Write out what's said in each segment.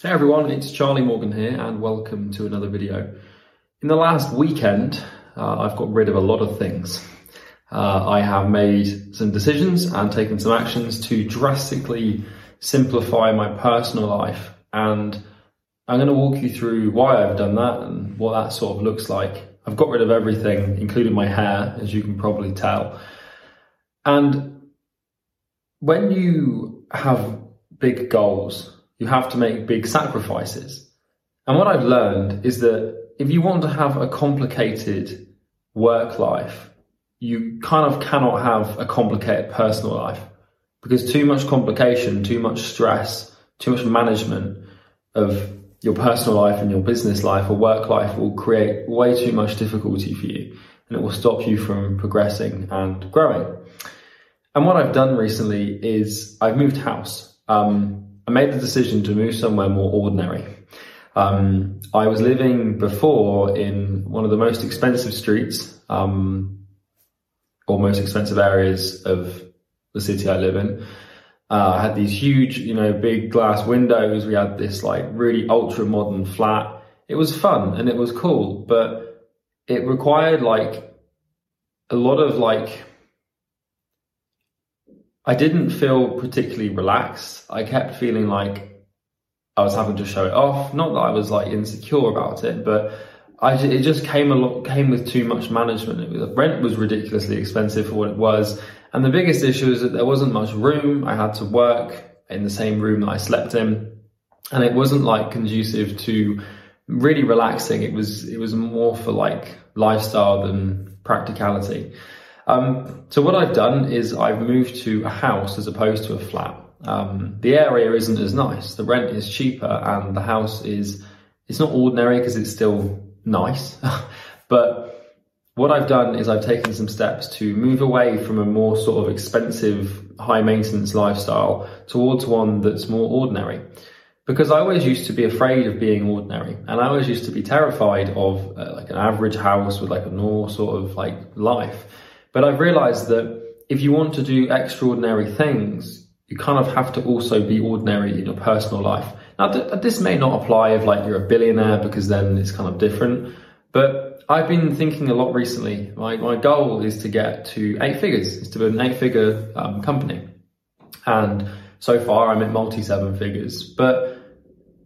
Hey everyone, it's Charlie Morgan here and welcome to another video. In the last weekend, uh, I've got rid of a lot of things. Uh, I have made some decisions and taken some actions to drastically simplify my personal life and I'm going to walk you through why I've done that and what that sort of looks like. I've got rid of everything, including my hair, as you can probably tell. And when you have big goals, you have to make big sacrifices. And what I've learned is that if you want to have a complicated work life, you kind of cannot have a complicated personal life because too much complication, too much stress, too much management of your personal life and your business life or work life will create way too much difficulty for you and it will stop you from progressing and growing. And what I've done recently is I've moved house. Um, I made the decision to move somewhere more ordinary. Um, I was living before in one of the most expensive streets, um, or most expensive areas of the city I live in. Uh, I had these huge, you know, big glass windows. We had this like really ultra modern flat. It was fun and it was cool, but it required like a lot of like I didn't feel particularly relaxed. I kept feeling like I was having to show it off. Not that I was like insecure about it, but I, it just came a lot, came with too much management. Was, rent was ridiculously expensive for what it was. And the biggest issue is that there wasn't much room. I had to work in the same room that I slept in. And it wasn't like conducive to really relaxing. It was, it was more for like lifestyle than practicality. Um, so what I've done is I've moved to a house as opposed to a flat. Um, the area isn't as nice. The rent is cheaper and the house is, it's not ordinary because it's still nice. but what I've done is I've taken some steps to move away from a more sort of expensive, high maintenance lifestyle towards one that's more ordinary. Because I always used to be afraid of being ordinary and I always used to be terrified of uh, like an average house with like a normal sort of like life. But I've realized that if you want to do extraordinary things, you kind of have to also be ordinary in your personal life. Now, th- this may not apply if like you're a billionaire because then it's kind of different. But I've been thinking a lot recently. My, my goal is to get to eight figures, is to build an eight figure um, company. And so far I'm at multi seven figures, but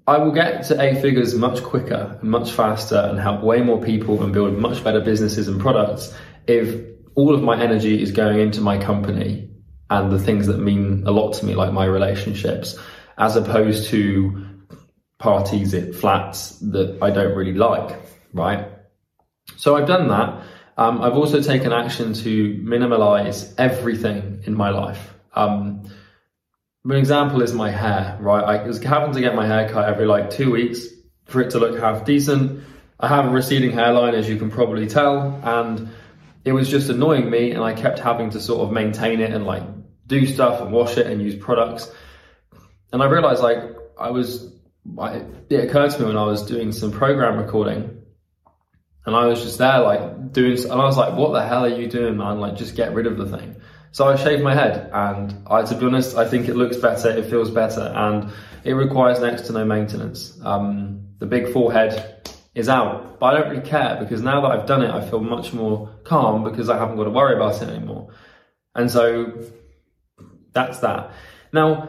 I will get to eight figures much quicker and much faster and help way more people and build much better businesses and products if all of my energy is going into my company and the things that mean a lot to me, like my relationships, as opposed to parties at flats that I don't really like, right? So I've done that. Um, I've also taken action to minimalize everything in my life. Um, an example is my hair, right? I having to get my hair cut every like two weeks for it to look half decent. I have a receding hairline, as you can probably tell, and it was just annoying me and I kept having to sort of maintain it and like do stuff and wash it and use products. And I realized like I was, I, it occurred to me when I was doing some program recording and I was just there like doing, and I was like, what the hell are you doing man? Like just get rid of the thing. So I shaved my head and I, to be honest, I think it looks better, it feels better and it requires next to no maintenance. Um, the big forehead is out. But I don't really care because now that I've done it, I feel much more calm because I haven't got to worry about it anymore. And so that's that. Now,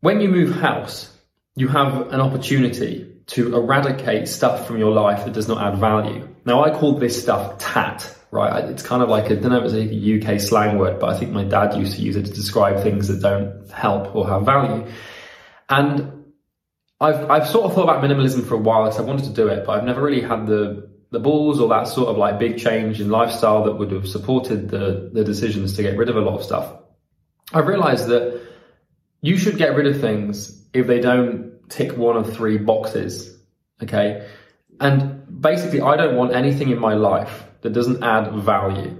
when you move house, you have an opportunity to eradicate stuff from your life that does not add value. Now, I call this stuff tat, right? It's kind of like, I don't know if it's a UK slang word, but I think my dad used to use it to describe things that don't help or have value. And I've I've sort of thought about minimalism for a while because I wanted to do it, but I've never really had the the balls or that sort of like big change in lifestyle that would have supported the the decisions to get rid of a lot of stuff. I've realized that you should get rid of things if they don't tick one of three boxes. Okay. And basically I don't want anything in my life that doesn't add value,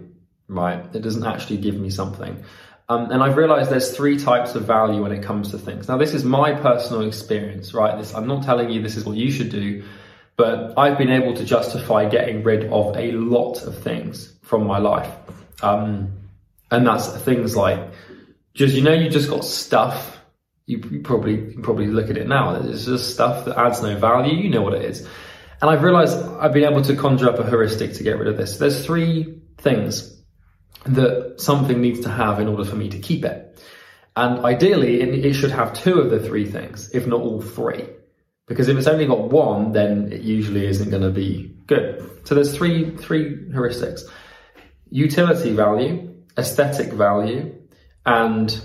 right? That doesn't actually give me something. Um, and I've realized there's three types of value when it comes to things. Now, this is my personal experience, right? This, I'm not telling you this is what you should do, but I've been able to justify getting rid of a lot of things from my life. Um, and that's things like just, you know, you just got stuff you, you probably you probably look at it now. It's just stuff that adds no value. You know what it is. And I've realized I've been able to conjure up a heuristic to get rid of this. There's three things that something needs to have in order for me to keep it. And ideally, it, should have two of the three things, if not all three. Because if it's only got one, then it usually isn't going to be good. So there's three, three heuristics. Utility value, aesthetic value, and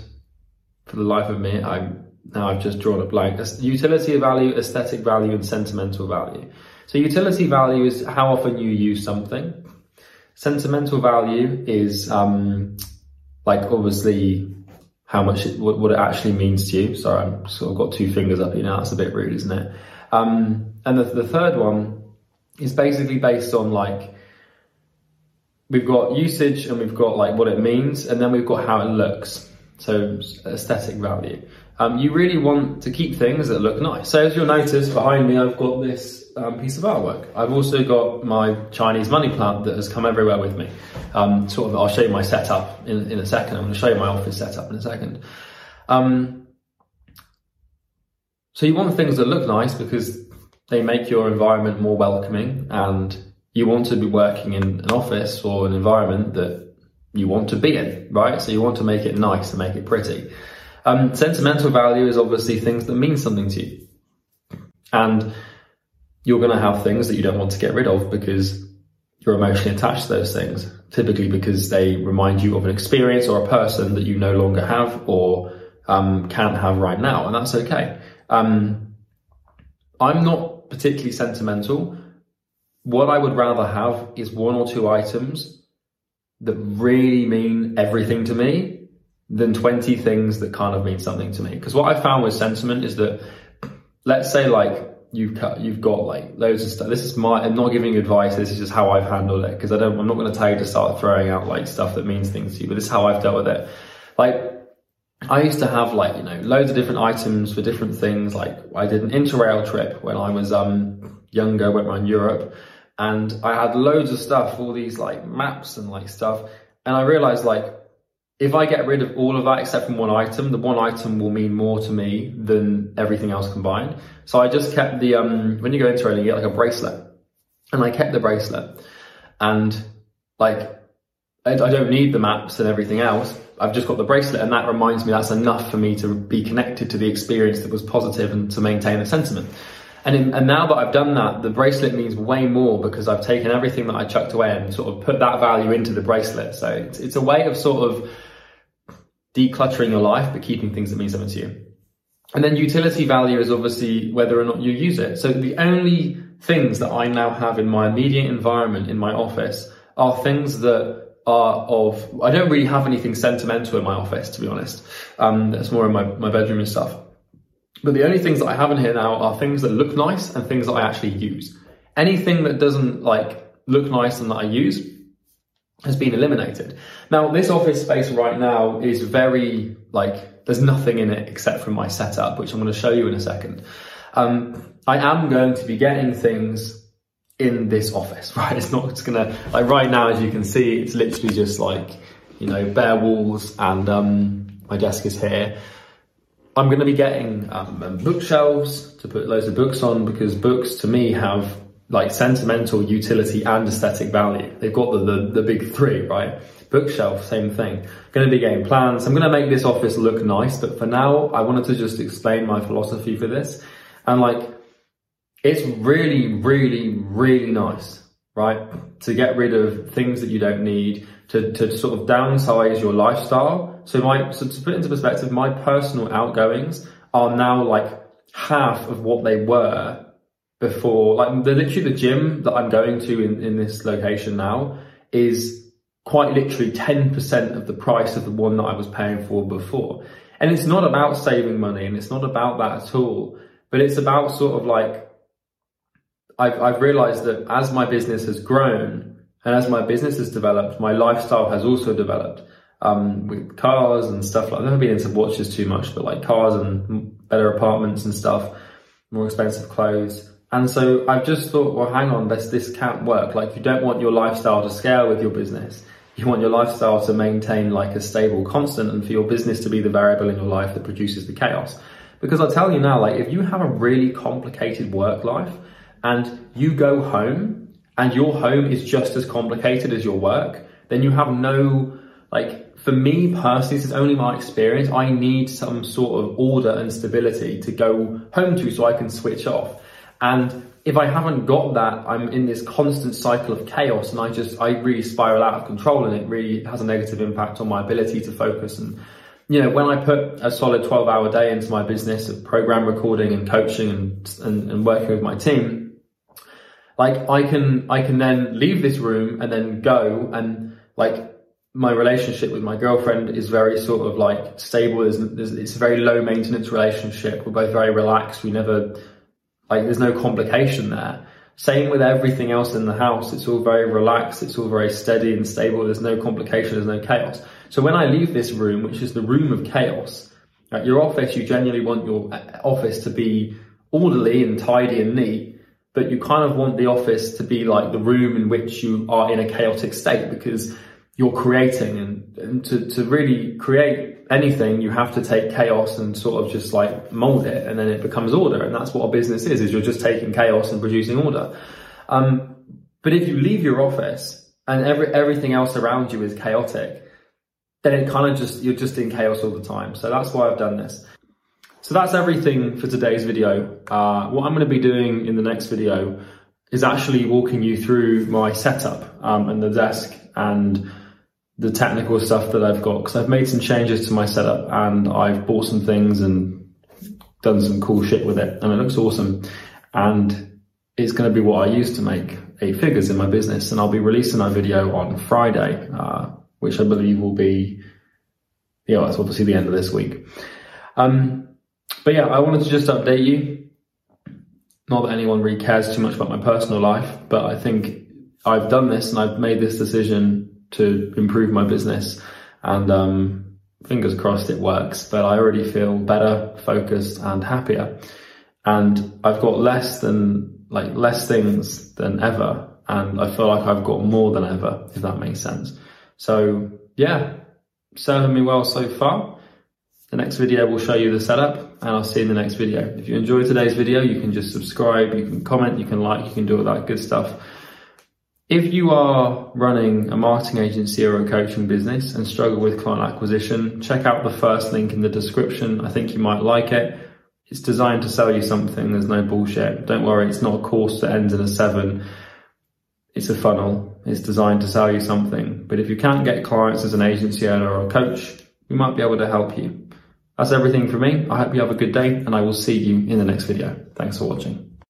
for the life of me, I'm now I've just drawn a blank. Utility value, aesthetic value, and sentimental value. So utility value is how often you use something. Sentimental value is um, like obviously how much it, what, what, it actually means to you. Sorry, I've sort of got two fingers up here now. That's a bit rude, isn't it? Um, and the, the third one is basically based on like we've got usage and we've got like what it means, and then we've got how it looks. So aesthetic value. Um, you really want to keep things that look nice. So as you'll notice behind me, I've got this um, piece of artwork. I've also got my Chinese money plant that has come everywhere with me. Um, sort of, I'll show you my setup in, in a second. I'm going to show you my office setup in a second. Um, so you want things that look nice because they make your environment more welcoming and you want to be working in an office or an environment that you want to be in, right? So you want to make it nice and make it pretty. Um, sentimental value is obviously things that mean something to you. And you're going to have things that you don't want to get rid of because you're emotionally attached to those things, typically because they remind you of an experience or a person that you no longer have or um, can't have right now, and that's okay. Um, I'm not particularly sentimental. What I would rather have is one or two items that really mean everything to me than 20 things that kind of mean something to me. Because what I found with sentiment is that, let's say, like, you've cut, you've got like loads of stuff. This is my, I'm not giving advice. This is just how I've handled it because I don't, I'm not going to tell you to start throwing out like stuff that means things to you, but this is how I've dealt with it. Like, I used to have like, you know, loads of different items for different things. Like I did an interrail trip when I was, um, younger, went around Europe and I had loads of stuff, all these like maps and like stuff. And I realized like, if I get rid of all of that except from one item, the one item will mean more to me than everything else combined. So I just kept the, um, when you go into it, you get like a bracelet. And I kept the bracelet. And like, I, I don't need the maps and everything else. I've just got the bracelet and that reminds me that's enough for me to be connected to the experience that was positive and to maintain the sentiment. And, in, and now that I've done that, the bracelet means way more because I've taken everything that I chucked away and sort of put that value into the bracelet. So it's, it's a way of sort of decluttering your life, but keeping things that mean something to you. And then utility value is obviously whether or not you use it. So the only things that I now have in my immediate environment in my office are things that are of, I don't really have anything sentimental in my office, to be honest. Um, that's more in my, my bedroom and stuff. But the only things that I have in here now are things that look nice and things that I actually use. Anything that doesn't like look nice and that I use, has been eliminated. Now, this office space right now is very, like, there's nothing in it except for my setup, which I'm going to show you in a second. Um, I am going to be getting things in this office, right? It's not just gonna, like right now, as you can see, it's literally just like, you know, bare walls and um, my desk is here. I'm going to be getting um, bookshelves to put loads of books on because books to me have like sentimental utility and aesthetic value. They've got the, the, the big three, right? Bookshelf, same thing. Going to be getting plans. I'm going to make this office look nice, but for now, I wanted to just explain my philosophy for this. And like, it's really, really, really nice, right? To get rid of things that you don't need, to, to sort of downsize your lifestyle. So my, so to put into perspective, my personal outgoings are now like half of what they were before. Like the literally the gym that I'm going to in, in this location now is quite literally 10% of the price of the one that I was paying for before. And it's not about saving money and it's not about that at all, but it's about sort of like, I've, I've realized that as my business has grown and as my business has developed, my lifestyle has also developed. Um, with cars and stuff like that. I've never been into watches too much, but like cars and better apartments and stuff, more expensive clothes. And so I've just thought, well, hang on, this, this can't work. Like you don't want your lifestyle to scale with your business. You want your lifestyle to maintain like a stable constant and for your business to be the variable in your life that produces the chaos. Because I tell you now, like if you have a really complicated work life and you go home and your home is just as complicated as your work, then you have no like for me personally, this is only my experience. I need some sort of order and stability to go home to so I can switch off. And if I haven't got that, I'm in this constant cycle of chaos and I just, I really spiral out of control and it really has a negative impact on my ability to focus. And, you know, when I put a solid 12 hour day into my business of program recording and coaching and, and, and working with my team, like I can, I can then leave this room and then go and like my relationship with my girlfriend is very sort of like stable. There's, there's, it's a very low maintenance relationship. We're both very relaxed. We never, like, there's no complication there. Same with everything else in the house. It's all very relaxed. It's all very steady and stable. There's no complication. There's no chaos. So when I leave this room, which is the room of chaos, at your office, you genuinely want your uh, office to be orderly and tidy and neat, but you kind of want the office to be like the room in which you are in a chaotic state because you're creating and, and to, to really create anything you have to take chaos and sort of just like mold it and then it becomes order. And that's what a business is is you're just taking chaos and producing order. Um, but if you leave your office and every, everything else around you is chaotic then it kind of just you're just in chaos all the time. So that's why i've done this so that's everything for today's video. Uh, what i'm going to be doing in the next video is actually walking you through my setup um, and the desk and the technical stuff that I've got because I've made some changes to my setup and I've bought some things and done some cool shit with it and it looks awesome. And it's going to be what I use to make eight figures in my business and I'll be releasing that video on Friday uh, which I believe will be yeah that's obviously the end of this week. Um, but yeah I wanted to just update you not that anyone really cares too much about my personal life but I think I've done this and I've made this decision to improve my business. And um, fingers crossed it works. But I already feel better, focused, and happier. And I've got less than like less things than ever. And I feel like I've got more than ever, if that makes sense. So yeah, serving me well so far. The next video will show you the setup and I'll see you in the next video. If you enjoyed today's video, you can just subscribe, you can comment, you can like, you can do all that good stuff. If you are running a marketing agency or a coaching business and struggle with client acquisition, check out the first link in the description. I think you might like it. It's designed to sell you something. There's no bullshit. Don't worry. It's not a course that ends in a seven. It's a funnel. It's designed to sell you something. But if you can't get clients as an agency owner or a coach, we might be able to help you. That's everything from me. I hope you have a good day and I will see you in the next video. Thanks for watching.